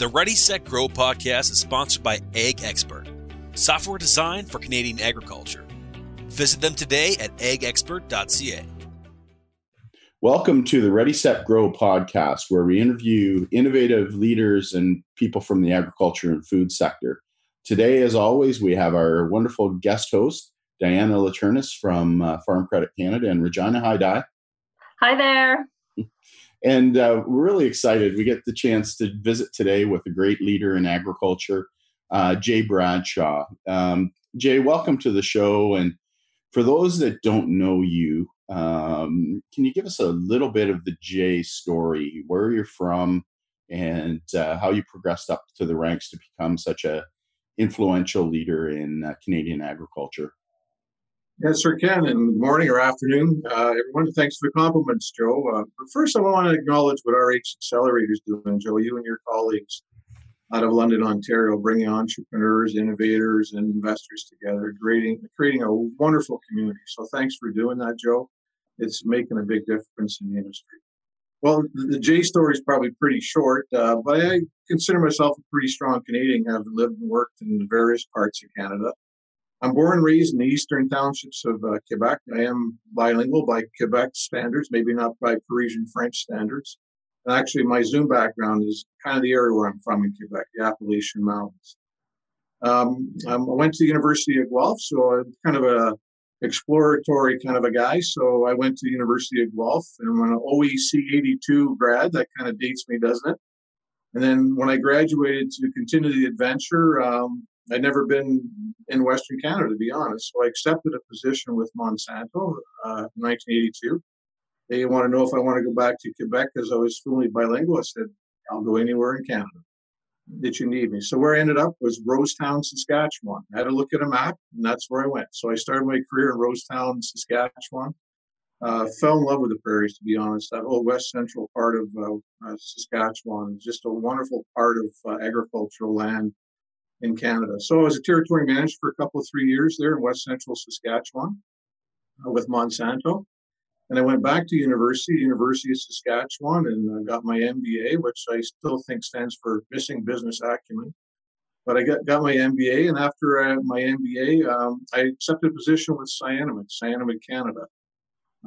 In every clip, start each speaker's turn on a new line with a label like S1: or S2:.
S1: The Ready Set Grow podcast is sponsored by AgExpert, software designed for Canadian agriculture. Visit them today at agexpert.ca.
S2: Welcome to the Ready Set Grow podcast, where we interview innovative leaders and people from the agriculture and food sector. Today, as always, we have our wonderful guest host, Diana Laturnis from uh, Farm Credit Canada and Regina. Hi, Di.
S3: Hi there.
S2: And uh, we're really excited. We get the chance to visit today with a great leader in agriculture, uh, Jay Bradshaw. Um, Jay, welcome to the show. And for those that don't know you, um, can you give us a little bit of the Jay story, where you're from, and uh, how you progressed up to the ranks to become such a influential leader in uh, Canadian agriculture?
S4: Yes, sir, Ken, and good morning or afternoon. Uh, everyone, thanks for the compliments, Joe. Uh, but first, I want to acknowledge what RH Accelerator is doing, Joe. You and your colleagues out of London, Ontario, bringing entrepreneurs, innovators, and investors together, creating creating a wonderful community. So, thanks for doing that, Joe. It's making a big difference in the industry. Well, the J story is probably pretty short, uh, but I consider myself a pretty strong Canadian, I've lived and worked in various parts of Canada. I'm born and raised in the eastern townships of uh, Quebec. I am bilingual by Quebec standards, maybe not by Parisian French standards. And actually, my Zoom background is kind of the area where I'm from in Quebec, the Appalachian Mountains. Um, um I went to the University of Guelph, so I'm kind of a exploratory kind of a guy. So I went to the University of Guelph and I'm an OAC 82 grad. That kind of dates me, doesn't it? And then when I graduated to continue the adventure, um, I'd never been in Western Canada, to be honest. So I accepted a position with Monsanto uh, in 1982. They want to know if I want to go back to Quebec because I was fluently bilingual. I said, I'll go anywhere in Canada that you need me. So where I ended up was Rosetown, Saskatchewan. I had to look at a map, and that's where I went. So I started my career in Rosetown, Saskatchewan. Uh, fell in love with the prairies, to be honest. That whole west central part of uh, uh, Saskatchewan is just a wonderful part of uh, agricultural land in Canada. So I was a territory manager for a couple of three years there in west central Saskatchewan uh, with Monsanto. And I went back to university, University of Saskatchewan, and uh, got my MBA, which I still think stands for Missing Business Acumen. But I got, got my MBA, and after uh, my MBA, um, I accepted a position with Cyanamid, Cyanamid Canada.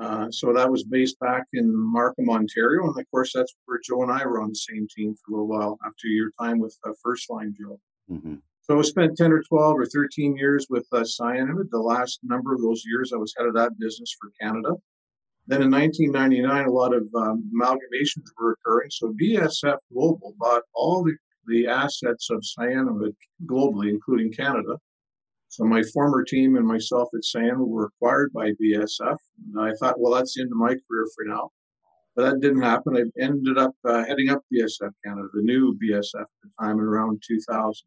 S4: Uh, so that was based back in Markham, Ontario, and of course that's where Joe and I were on the same team for a little while after your time with uh, First Line Joe. Mm-hmm. So I spent 10 or 12 or 13 years with uh, Cyanamid. The last number of those years, I was head of that business for Canada. Then in 1999, a lot of um, amalgamations were occurring. So BASF Global bought all the, the assets of Cyanamid globally, including Canada. So my former team and myself at Cyanamid were acquired by BASF. And I thought, well, that's the end of my career for now. But that didn't happen. I ended up uh, heading up BASF Canada, the new BASF at the time in around 2000.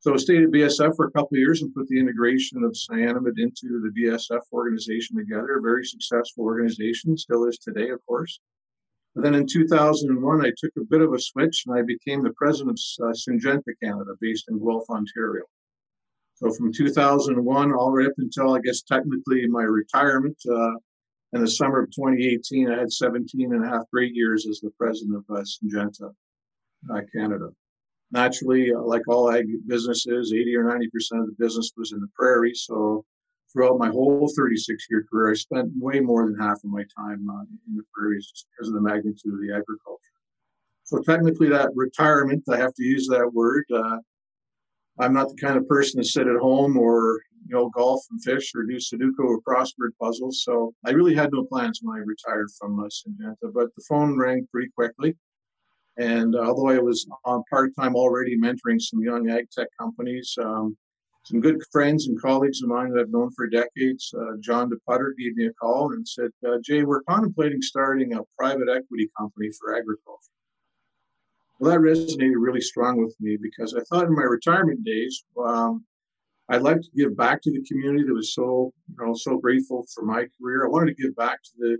S4: So I stayed at BASF for a couple of years and put the integration of Cyanamid into the BASF organization together. A very successful organization, still is today, of course. But then in 2001, I took a bit of a switch and I became the president of uh, Syngenta Canada, based in Guelph, Ontario. So from 2001 all right up until I guess technically my retirement uh, in the summer of 2018, I had 17 and a half great years as the president of uh, Syngenta uh, Canada naturally, uh, like all ag businesses, 80 or 90% of the business was in the prairie. So throughout my whole 36 year career, I spent way more than half of my time uh, in the prairies just because of the magnitude of the agriculture. So technically, that retirement, I have to use that word. Uh, I'm not the kind of person to sit at home or you know golf and fish or do Sudoku or crossword puzzles. So I really had no plans when I retired from uh, Syngenta. But the phone rang pretty quickly, and uh, although I was on part time already mentoring some young ag tech companies, um, some good friends and colleagues of mine that I've known for decades, uh, John DePutter gave me a call and said, uh, Jay, we're contemplating starting a private equity company for agriculture. Well, that resonated really strong with me because I thought in my retirement days, um, I'd like to give back to the community that was so, you know, so grateful for my career. I wanted to give back to the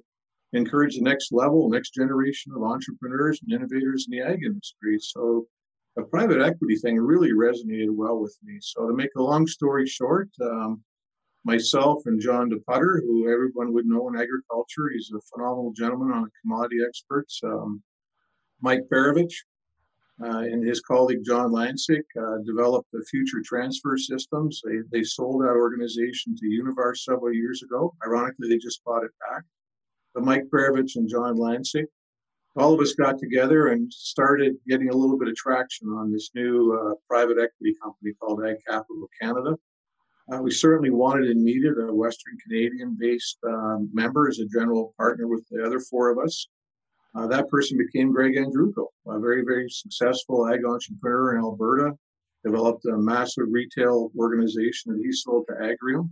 S4: encourage the next level, next generation of entrepreneurs and innovators in the ag industry. So the private equity thing really resonated well with me. So to make a long story short, um, myself and John DePutter, who everyone would know in agriculture, he's a phenomenal gentleman on the commodity experts. Um, Mike Perovich, uh, and his colleague John Lansick uh, developed the Future Transfer Systems. They, they sold that organization to Univar several years ago. Ironically, they just bought it back. But Mike Perovich and John Lansick, all of us got together and started getting a little bit of traction on this new uh, private equity company called Ag Capital Canada. Uh, we certainly wanted and needed a Western Canadian based um, member as a general partner with the other four of us. Uh, that person became Greg Andruko, a very, very successful ag entrepreneur in Alberta, developed a massive retail organization that he sold to Agrium.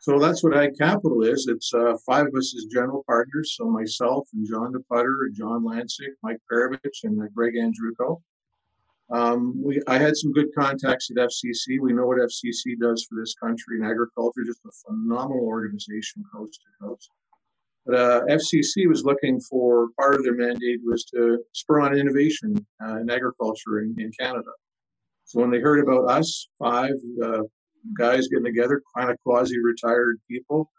S4: So that's what Ag Capital is. It's uh, five of us as general partners. So myself and John DePutter, John Lansick, Mike Perovich, and uh, Greg Andruko. Um, we, I had some good contacts at FCC. We know what FCC does for this country in agriculture, just a phenomenal organization coast to coast. But uh, FCC was looking for part of their mandate was to spur on innovation uh, in agriculture in, in, Canada. So when they heard about us, five uh, guys getting together, kind of quasi-retired people,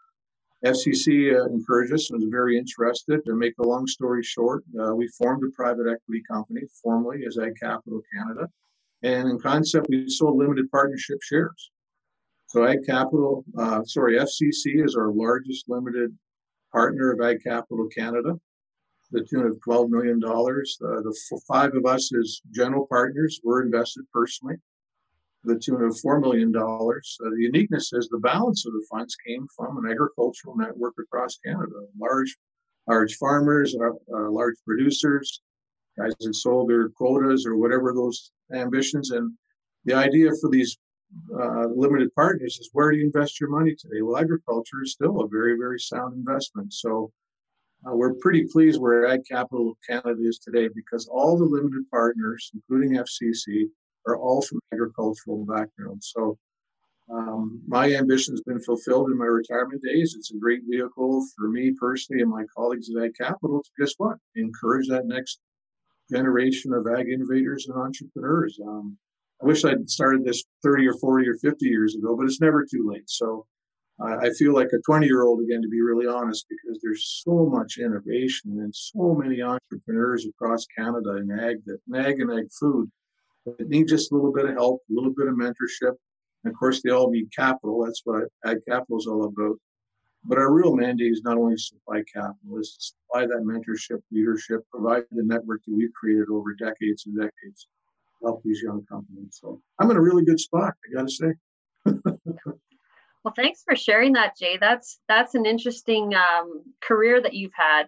S4: FCC uh, encouraged us and was very interested. To make a long story short, uh, we formed a private equity company formally as Ag Capital Canada, and in concept, we sold limited partnership shares. So Ag Capital, uh, sorry, FCC is our largest limited partner of Ag Capital Canada, the tune of $12 million. Uh, the five of us as general partners were invested personally, the tune of $4 million. Uh, the uniqueness is the balance of the funds came from an agricultural network across Canada, large, large farmers, uh, uh, large producers, guys that sold their quotas or whatever those ambitions. And the idea for these uh, limited partners is where do you invest your money today? Well, agriculture is still a very, very sound investment. So uh, we're pretty pleased where Ag Capital of Canada is today because all the limited partners, including FCC, are all from agricultural backgrounds. So um, my ambition has been fulfilled in my retirement days. It's a great vehicle for me personally and my colleagues at Ag Capital to guess what? Encourage that next generation of ag innovators and entrepreneurs. Um, I wish I'd started this 30 or 40 or 50 years ago, but it's never too late. So uh, I feel like a 20 year old again, to be really honest, because there's so much innovation and so many entrepreneurs across Canada in ag that in ag and ag food that need just a little bit of help, a little bit of mentorship. And of course, they all need capital. That's what ag capital is all about. But our real mandate is not only to supply capital, is to supply that mentorship, leadership, provide the network that we've created over decades and decades help these young companies. So I'm in a really good spot, I got to say.
S3: well, thanks for sharing that, Jay. That's that's an interesting um, career that you've had.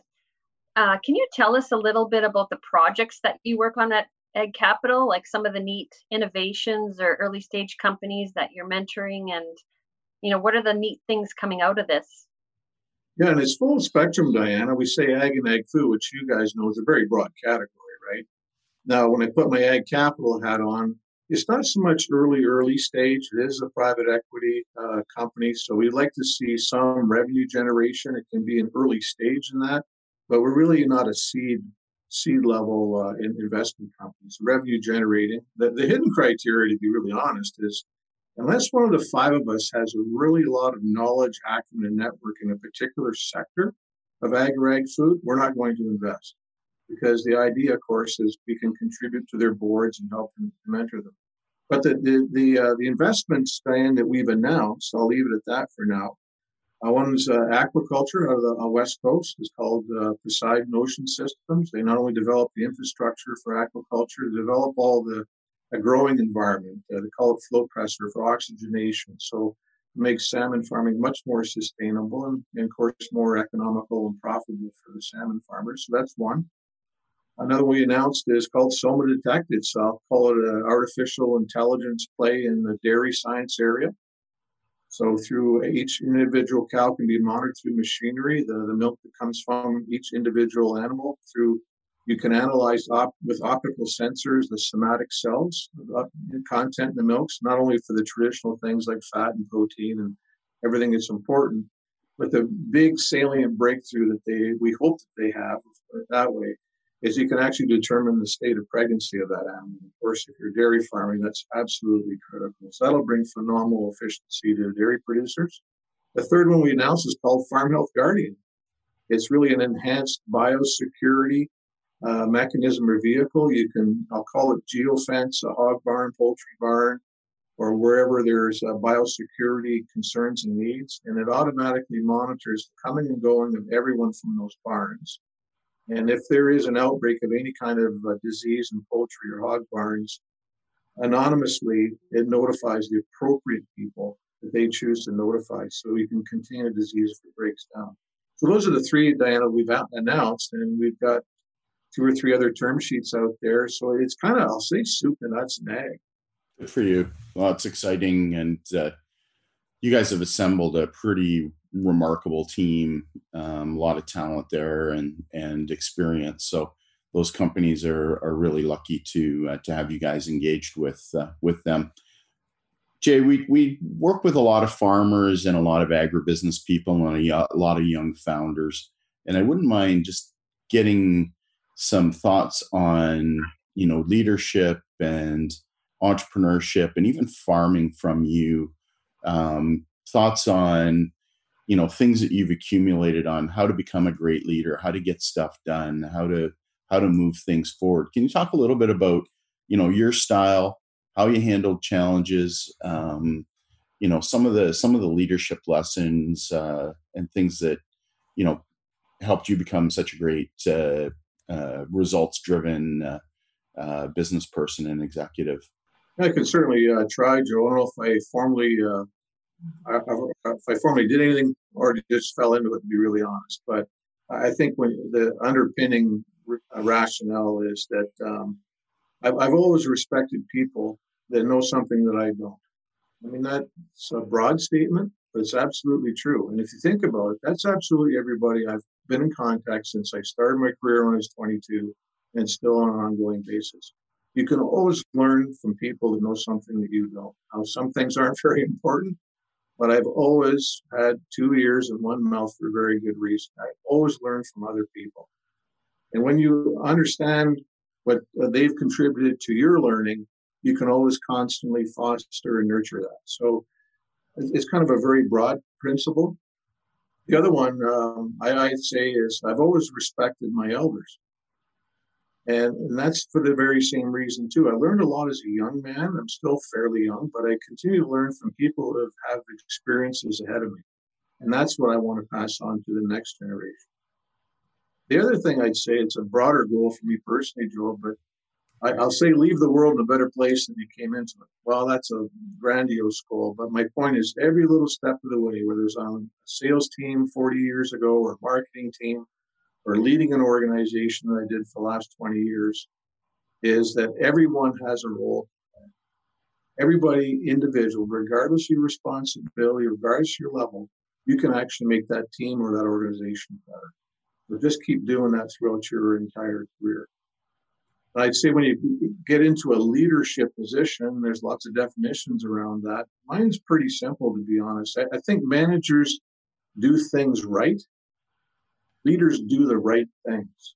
S3: Uh, can you tell us a little bit about the projects that you work on at Ag Capital, like some of the neat innovations or early stage companies that you're mentoring, and you know what are the neat things coming out of this?
S4: Yeah, and it's full spectrum, Diana. We say ag and ag food, which you guys know is a very broad category? Now, when I put my ag capital hat on, it's not so much early, early stage. It is a private equity uh, company. So we'd like to see some revenue generation. It can be an early stage in that, but we're really not a seed seed level uh, investment company. So revenue generating. The, the hidden criteria, to be really honest, is unless one of the five of us has a really lot of knowledge, acumen, and network in a particular sector of ag or ag food, we're not going to invest because the idea, of course, is we can contribute to their boards and help them mentor them. But the the the, uh, the investments, Diane, that we've announced, I'll leave it at that for now. Uh, one's uh, aquaculture out of the uh, west coast is called uh, Poseidon Ocean Systems. They not only develop the infrastructure for aquaculture, they develop all the a growing environment. Uh, they call it flow pressure for oxygenation. So it makes salmon farming much more sustainable and, and, of course, more economical and profitable for the salmon farmers. So that's one. Another we announced is called SomaDetect. It's I'll call it an artificial intelligence play in the dairy science area. So through each individual cow can be monitored through machinery. The, the milk that comes from each individual animal through you can analyze op, with optical sensors the somatic cells uh, content in the milks, not only for the traditional things like fat and protein and everything that's important, but the big salient breakthrough that they we hope that they have that way is you can actually determine the state of pregnancy of that animal. Of course, if you're dairy farming, that's absolutely critical. So that'll bring phenomenal efficiency to dairy producers. The third one we announced is called Farm Health Guardian. It's really an enhanced biosecurity uh, mechanism or vehicle. You can, I'll call it geofence, a hog barn, poultry barn, or wherever there's uh, biosecurity concerns and needs, and it automatically monitors the coming and going of everyone from those barns. And if there is an outbreak of any kind of uh, disease in poultry or hog barns, anonymously it notifies the appropriate people that they choose to notify so we can contain a disease if it breaks down. So those are the three, Diana, we've announced, and we've got two or three other term sheets out there. So it's kind of, I'll say, soup and nuts and egg.
S2: Good for you. Well, it's exciting, and uh, you guys have assembled a pretty remarkable team. Um, a lot of talent there and and experience. So those companies are are really lucky to uh, to have you guys engaged with uh, with them. Jay, we we work with a lot of farmers and a lot of agribusiness people and a, a lot of young founders, and I wouldn't mind just getting some thoughts on you know leadership and entrepreneurship and even farming from you um, thoughts on you know things that you've accumulated on how to become a great leader how to get stuff done how to how to move things forward can you talk a little bit about you know your style how you handled challenges um, you know some of the some of the leadership lessons uh, and things that you know helped you become such a great uh, uh, results driven uh, uh, business person and executive
S4: I can certainly uh, try, Joe. I don't know if I formally, if I formally did anything or just fell into it, to be really honest. But I think when the underpinning uh, rationale is that um, I've, I've always respected people that know something that I don't. I mean, that's a broad statement, but it's absolutely true. And if you think about it, that's absolutely everybody I've been in contact since I started my career when I was 22 and still on an ongoing basis you can always learn from people that know something that you don't. Now, some things aren't very important, but I've always had two ears and one mouth for very good reason. I always learn from other people. And when you understand what they've contributed to your learning, you can always constantly foster and nurture that. So it's kind of a very broad principle. The other one um, I, I'd say is I've always respected my elders. And, and that's for the very same reason, too. I learned a lot as a young man. I'm still fairly young, but I continue to learn from people who have, experiences ahead of me. And that's what I want to pass on to the next generation. The other thing I'd say, it's a broader goal for me personally, Joel, but I, will say leave the world in a better place than you came into it. Well, that's a grandiose goal, but my point is every little step of the way, whether it's on a sales team 40 years ago or a marketing team, or leading an organization that I did for the last 20 years is that everyone has a role. Everybody individual, regardless of your responsibility, regardless of your level, you can actually make that team or that organization better. So just keep doing that throughout your entire career. And I'd say when you get into a leadership position, there's lots of definitions around that. Mine's pretty simple, to be honest. I, I think managers do things right leaders do the right things.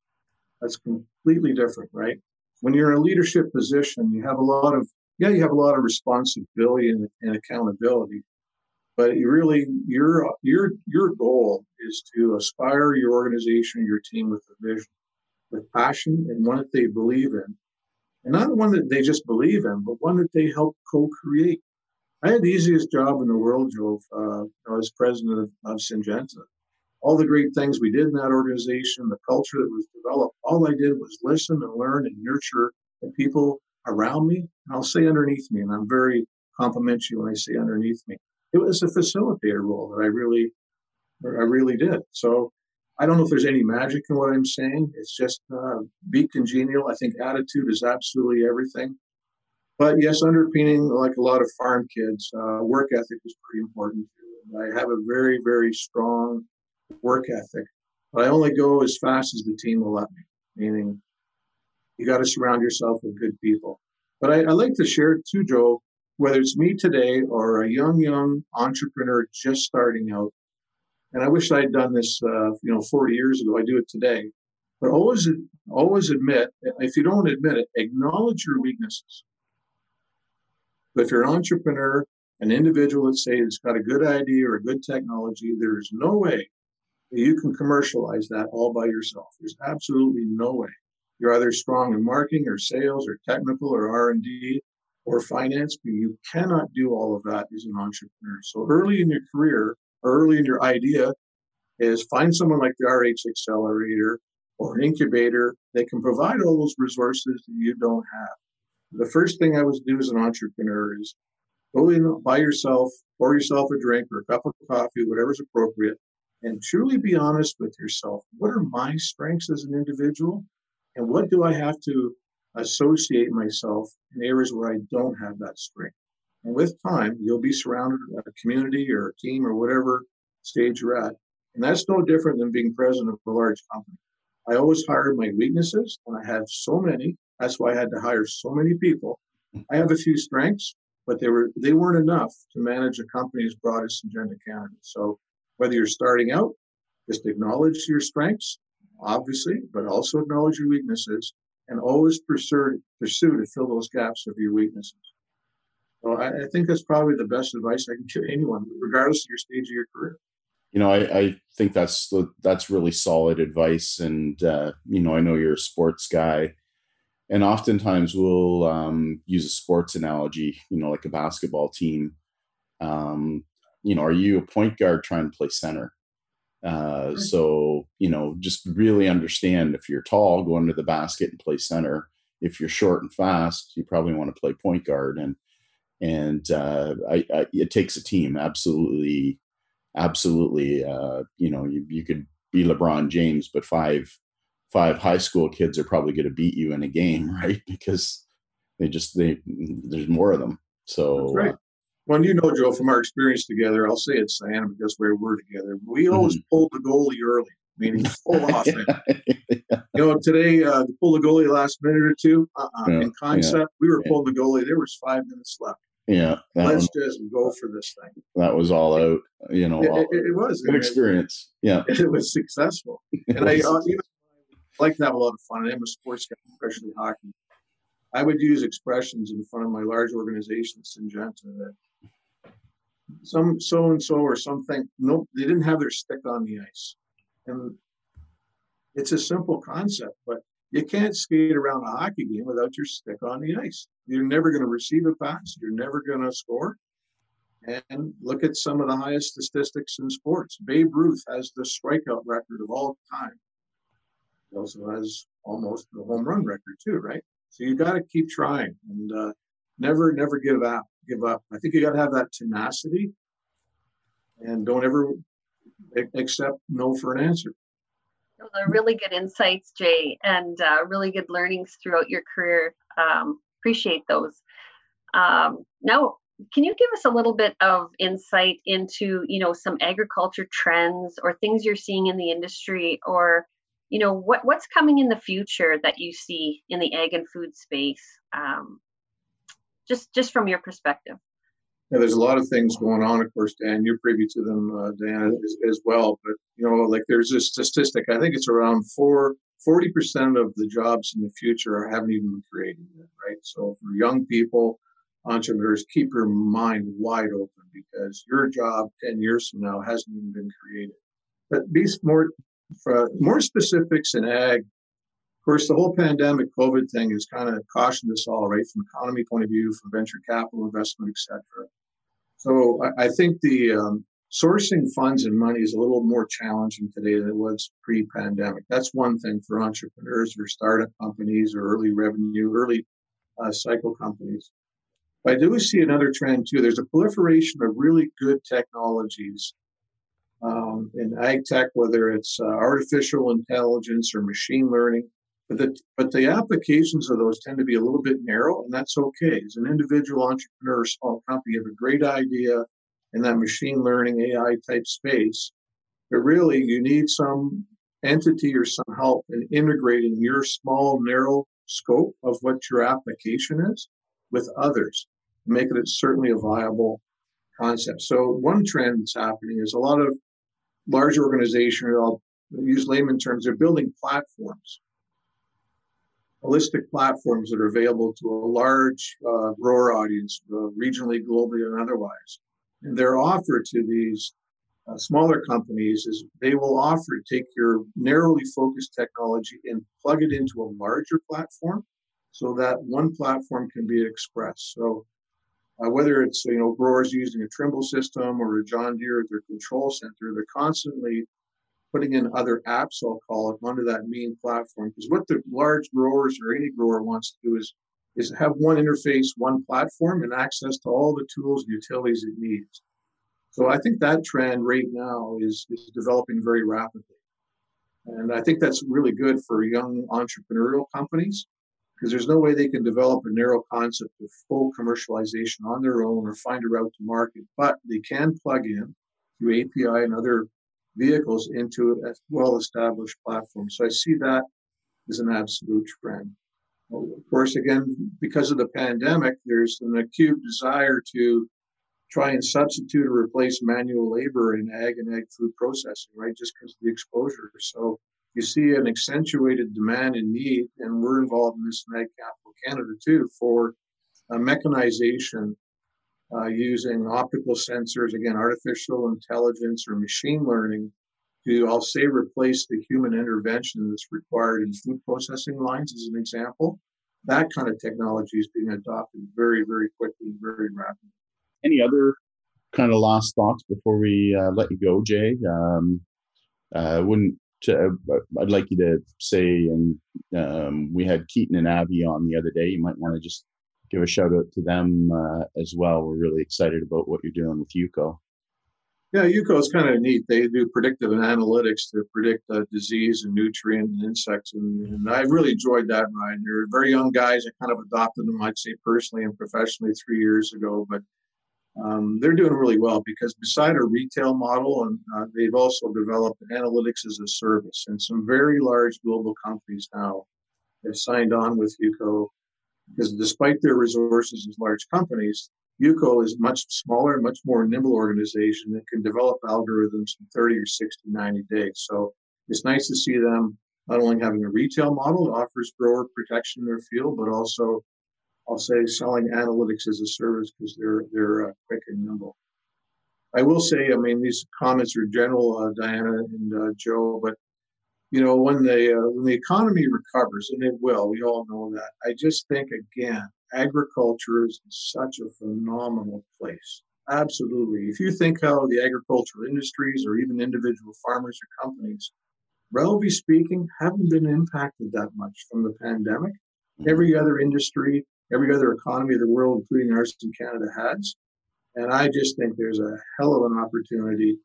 S4: That's completely different, right? When you're in a leadership position, you have a lot of, yeah, you have a lot of responsibility and, and accountability, but you really, your, your, your goal is to aspire your organization, your team with a vision, with passion and one that they believe in. And not one that they just believe in, but one that they help co-create. I had the easiest job in the world, Joe, uh, as president of, of Syngenta all the great things we did in that organization, the culture that was developed, all I did was listen and learn and nurture the people around me. And I'll say underneath me, and I'm very complimentary when I say underneath me. It was a facilitator role that I really, I really did. So I don't know if there's any magic in what I'm saying. It's just uh, be congenial. I think attitude is absolutely everything. But yes, underpinning, like a lot of farm kids, uh, work ethic is pretty important. I have a very, very strong work ethic. But I only go as fast as the team will let me, meaning you got to surround yourself with good people. But I, I like to share it too, Joe, whether it's me today or a young, young entrepreneur just starting out. And I wish I had done this, uh, you know, 40 years ago. I do it today. But always, always admit, if you don't admit it, acknowledge your weaknesses. But if you're an entrepreneur, an individual, let's say, that's got a good idea or a good technology, there's no way you can commercialize that all by yourself. There's absolutely no way. You're either strong in marketing or sales or technical or R&D or finance, but you cannot do all of that as an entrepreneur. So early in your career, early in your idea, is find someone like the RH Accelerator or an incubator that can provide all those resources that you don't have. The first thing I would do as an entrepreneur is go in, buy yourself, pour yourself a drink or a cup of coffee, whatever's appropriate, and truly be honest with yourself. What are my strengths as an individual? And what do I have to associate myself in areas where I don't have that strength? And with time, you'll be surrounded by a community or a team or whatever stage you're at. And that's no different than being president of a large company. I always hired my weaknesses, and I have so many. That's why I had to hire so many people. I have a few strengths, but they were they weren't enough to manage a company as broad as Syngenta Canada. So whether you're starting out, just acknowledge your strengths, obviously, but also acknowledge your weaknesses and always pursue, pursue to fill those gaps of your weaknesses. So I, I think that's probably the best advice I can give anyone, regardless of your stage of your career.
S2: You know, I, I think that's that's really solid advice, and uh, you know, I know you're a sports guy, and oftentimes we'll um, use a sports analogy. You know, like a basketball team. Um, you know, are you a point guard trying to play center? Uh, so you know, just really understand if you're tall, go under the basket and play center. If you're short and fast, you probably want to play point guard. And and uh, I, I, it takes a team. Absolutely, absolutely. Uh, you know, you you could be LeBron James, but five five high school kids are probably going to beat you in a game, right? Because they just they there's more of them. So
S4: right. Well, you know, Joe, from our experience together, I'll say it's Santa because we were together. We always mm-hmm. pulled the goalie early, meaning full offense. yeah. You know, today uh, to pull the goalie last minute or two. Uh-uh. Yeah. In concept, yeah. we were pulling the goalie. There was five minutes left.
S2: Yeah,
S4: let's one, just go for this thing.
S2: That was all out. You know,
S4: it, it, it was
S2: good experience. Yeah,
S4: it was successful, and I uh, even like to have a lot of fun. I'm a sports guy, especially hockey. I would use expressions in front of my large organization, Syngenta, that some so and so or something. Nope, they didn't have their stick on the ice. And it's a simple concept, but you can't skate around a hockey game without your stick on the ice. You're never going to receive a pass. You're never going to score. And look at some of the highest statistics in sports. Babe Ruth has the strikeout record of all time. He also has almost the home run record too, right? So you got to keep trying and uh, never, never give up give up. I think you got to have that tenacity and don't ever accept no for an answer.
S3: Those are really good insights, Jay, and uh, really good learnings throughout your career. Um, appreciate those. Um, now, can you give us a little bit of insight into, you know, some agriculture trends or things you're seeing in the industry, or, you know, what what's coming in the future that you see in the ag and food space? Um, just just from your perspective
S4: yeah, there's a lot of things going on, of course, Dan. You're privy to them, uh, Dan, as, as, well. But you know, like there's a statistic. I think it's around four, 40% of the jobs in the future haven't even been created yet, right? So for young people, entrepreneurs, keep your mind wide open because your job 10 years from now hasn't even been created. But be more, for more specifics in ag, of course, the whole pandemic COVID thing has kind of cautioned us all, right, from economy point of view, from venture capital investment, etc. So I, I think the um, sourcing funds and money is a little more challenging today than it was pre-pandemic. That's one thing for entrepreneurs or startup companies or early revenue, early uh, cycle companies. But I do see another trend too. There's a proliferation of really good technologies um, in ag tech, whether it's uh, artificial intelligence or machine learning. But the, but the applications of those tend to be a little bit narrow, and that's okay. As an individual entrepreneur small company, you have a great idea in that machine learning AI type space, but really you need some entity or some help in integrating your small, narrow scope of what your application is with others, making it certainly a viable concept. So one trend that's happening is a lot of large organizations, I'll use layman terms, they're building platforms holistic platforms that are available to a large uh, grower audience, uh, regionally, globally, and otherwise. And their offer to these uh, smaller companies is they will offer to take your narrowly focused technology and plug it into a larger platform so that one platform can be expressed. So uh, whether it's you know growers using a Trimble system or a John Deere at their control center, they're constantly putting in other apps, I'll call it, onto that main platform. Because what the large growers or any grower wants to do is is have one interface, one platform, and access to all the tools and utilities it needs. So I think that trend right now is, is developing very rapidly. And I think that's really good for young entrepreneurial companies because there's no way they can develop a narrow concept of full commercialization on their own or find a route to market, but they can plug in through API and other vehicles into a well established platform. So I see that as an absolute trend. Of course, again, because of the pandemic, there's an acute desire to try and substitute or replace manual labor in ag and ag food processing, right? Just because of the exposure. So you see an accentuated demand and need, and we're involved in this in Ag Capital Canada too, for uh, mechanization uh, using optical sensors, again, artificial intelligence or machine learning to, I'll say, replace the human intervention that's required in food processing lines, as an example. That kind of technology is being adopted very, very quickly, very rapidly.
S2: Any other kind of last thoughts before we uh, let you go, Jay? Um, uh, wouldn't uh, I'd like you to say, and um, we had Keaton and Abby on the other day. You might want to just give a shout out to them uh, as well. We're really excited about what you're doing with UCO.
S4: Yeah, UCO is kind of neat. They do predictive analytics to predict uh, disease and nutrient and insects, and, and, I really enjoyed that ride. They're very young guys. I kind of adopted them, I'd say personally and professionally, three years ago. But um, they're doing really well because beside a retail model, and uh, they've also developed analytics as a service, and some very large global companies now have signed on with UCO because despite their resources as large companies, UCO is much smaller, much more nimble organization that can develop algorithms in 30 or 60, 90 days. So it's nice to see them not only having a retail model that offers grower protection in their field, but also I'll say selling analytics as a service because they're they're uh, quick and nimble. I will say, I mean, these comments are general, uh, Diana and uh, Joe, but you know, when the uh, when the economy recovers, and it will, we all know that. I just think again, agriculture is such a phenomenal place. Absolutely. If you think how the agricultural industries or even individual farmers or companies, relatively speaking, haven't been impacted that much from the pandemic. Mm-hmm. Every other industry, every other economy of the world, including ours in Canada, has. And I just think there's a hell of an opportunity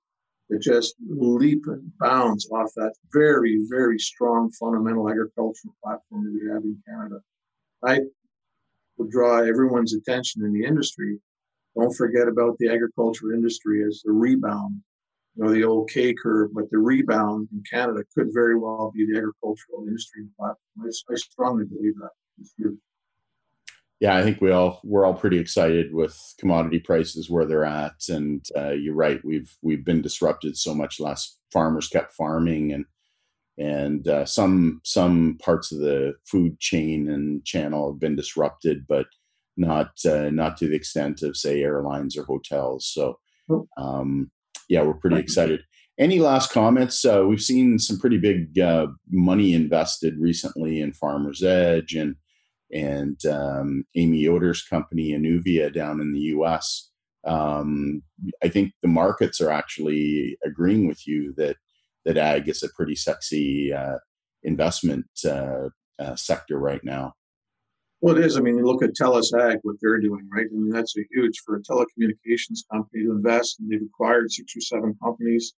S4: to just leap and bounds off that very, very strong fundamental agricultural platform that we have in Canada. I will draw everyone's attention in the industry. Don't forget about the agriculture industry as the rebound, you know, the old K curve, but the rebound in Canada could very well be the agricultural industry platform. I, I strongly believe that.
S2: Yeah, I think we all we're all pretty excited with commodity prices where they're at, and uh, you're right. We've we've been disrupted so much. Last farmers kept farming, and and uh, some some parts of the food chain and channel have been disrupted, but not uh, not to the extent of say airlines or hotels. So um, yeah, we're pretty excited. Any last comments? Uh, we've seen some pretty big uh, money invested recently in Farmers Edge and and um, Amy Yoder's company, Anuvia, down in the U.S. Um, I think the markets are actually agreeing with you that that ag is a pretty sexy uh, investment uh, uh, sector right now.
S4: Well, it is. I mean, you look at TELUS Ag, what they're doing, right? I mean, that's a huge for a telecommunications company to invest, and they've acquired six or seven companies.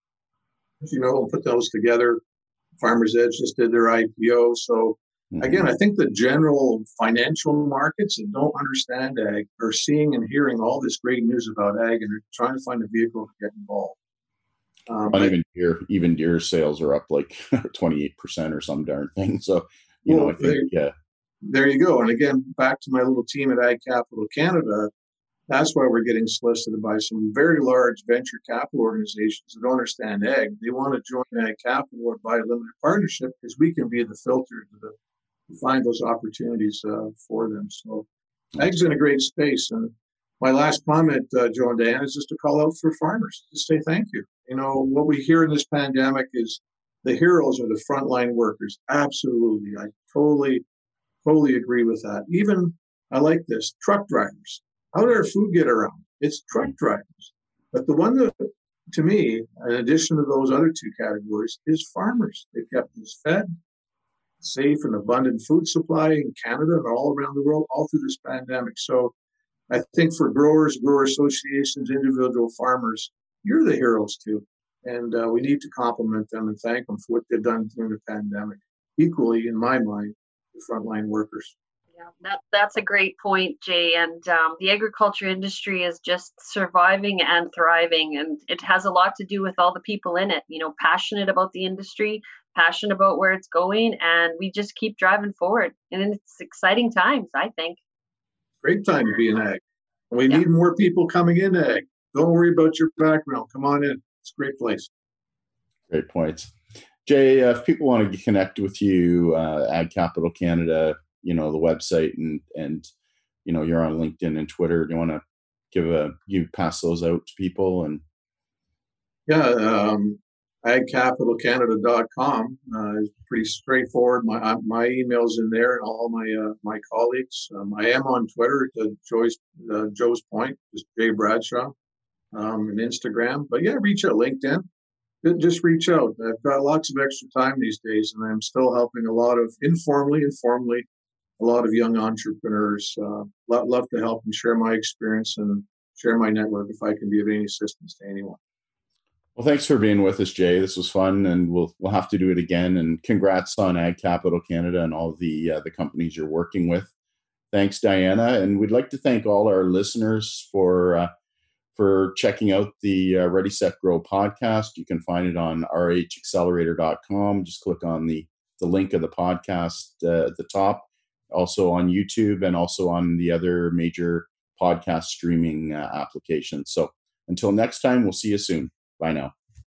S4: You know, put those together. Farmers Edge just did their IPO, so. Again, I think the general financial markets that don't understand ag are seeing and hearing all this great news about ag and are trying to find a vehicle to get involved.
S2: Um, even Deere, even Deere sales are up like 28% or some darn thing. So, you well, know, I think,
S4: there,
S2: yeah.
S4: There you go. And again, back to my little team at Ag Capital Canada, that's why we're getting solicited by some very large venture capital organizations that don't understand ag. They want to join ag capital or buy a limited partnership because we can be the filter to the find those opportunities uh, for them. So ag's in a great space, and my last comment, uh, Joe and Dan, is just to call out for farmers to say thank you. You know, what we hear in this pandemic is the heroes are the frontline workers. Absolutely. I totally, totally agree with that. Even, I like this, truck drivers. How did our food get around? It's truck drivers. But the one that, to me, in addition to those other two categories, is farmers. They kept us fed, safe and abundant food supply in Canada and all around the world, all through this pandemic. So I think for growers, grower associations, individual farmers, you're the heroes too. And uh, we need to compliment them and thank them for what they've done during the pandemic. Equally, in my mind, the frontline workers.
S3: Yeah, that, that's a great point, Jay. And um, the agriculture industry is just surviving and thriving. And it has a lot to do with all the people in it, you know, passionate about the industry, passionate about where it's going. And we just keep driving forward. And it's exciting times, I think
S4: great time to be in ag. we yeah. need more people coming in ag. Don't worry about your background. Come on in. It's a great place.
S2: Great points. Jay, uh, if people want to connect with you, uh, Ag Capital Canada, you know, the website and, and, you know, you're on LinkedIn and Twitter. Do you want to give a, you pass those out to people and?
S4: Yeah. Um, agcapitalcanada.com uh, is pretty straightforward. My my email's in there, and all my uh, my colleagues. Um, I am on Twitter to Joyce uh, Joe's point, just Jay Bradshaw, um, and Instagram. But yeah, reach out LinkedIn. Just reach out. I've got lots of extra time these days, and I'm still helping a lot of informally, informally, a lot of young entrepreneurs. Uh, love to help and share my experience and share my network if I can be of any assistance to anyone.
S2: Well, thanks for being with us, Jay. This was fun, and we'll we'll have to do it again. And congrats on Ag Capital Canada and all the uh, the companies you're working with. Thanks, Diana, and we'd like to thank all our listeners for uh, for checking out the uh, Ready Set Grow podcast. You can find it on rhaccelerator.com. Just click on the the link of the podcast uh, at the top. Also on YouTube and also on the other major podcast streaming uh, applications. So until next time, we'll see you soon. Bye now.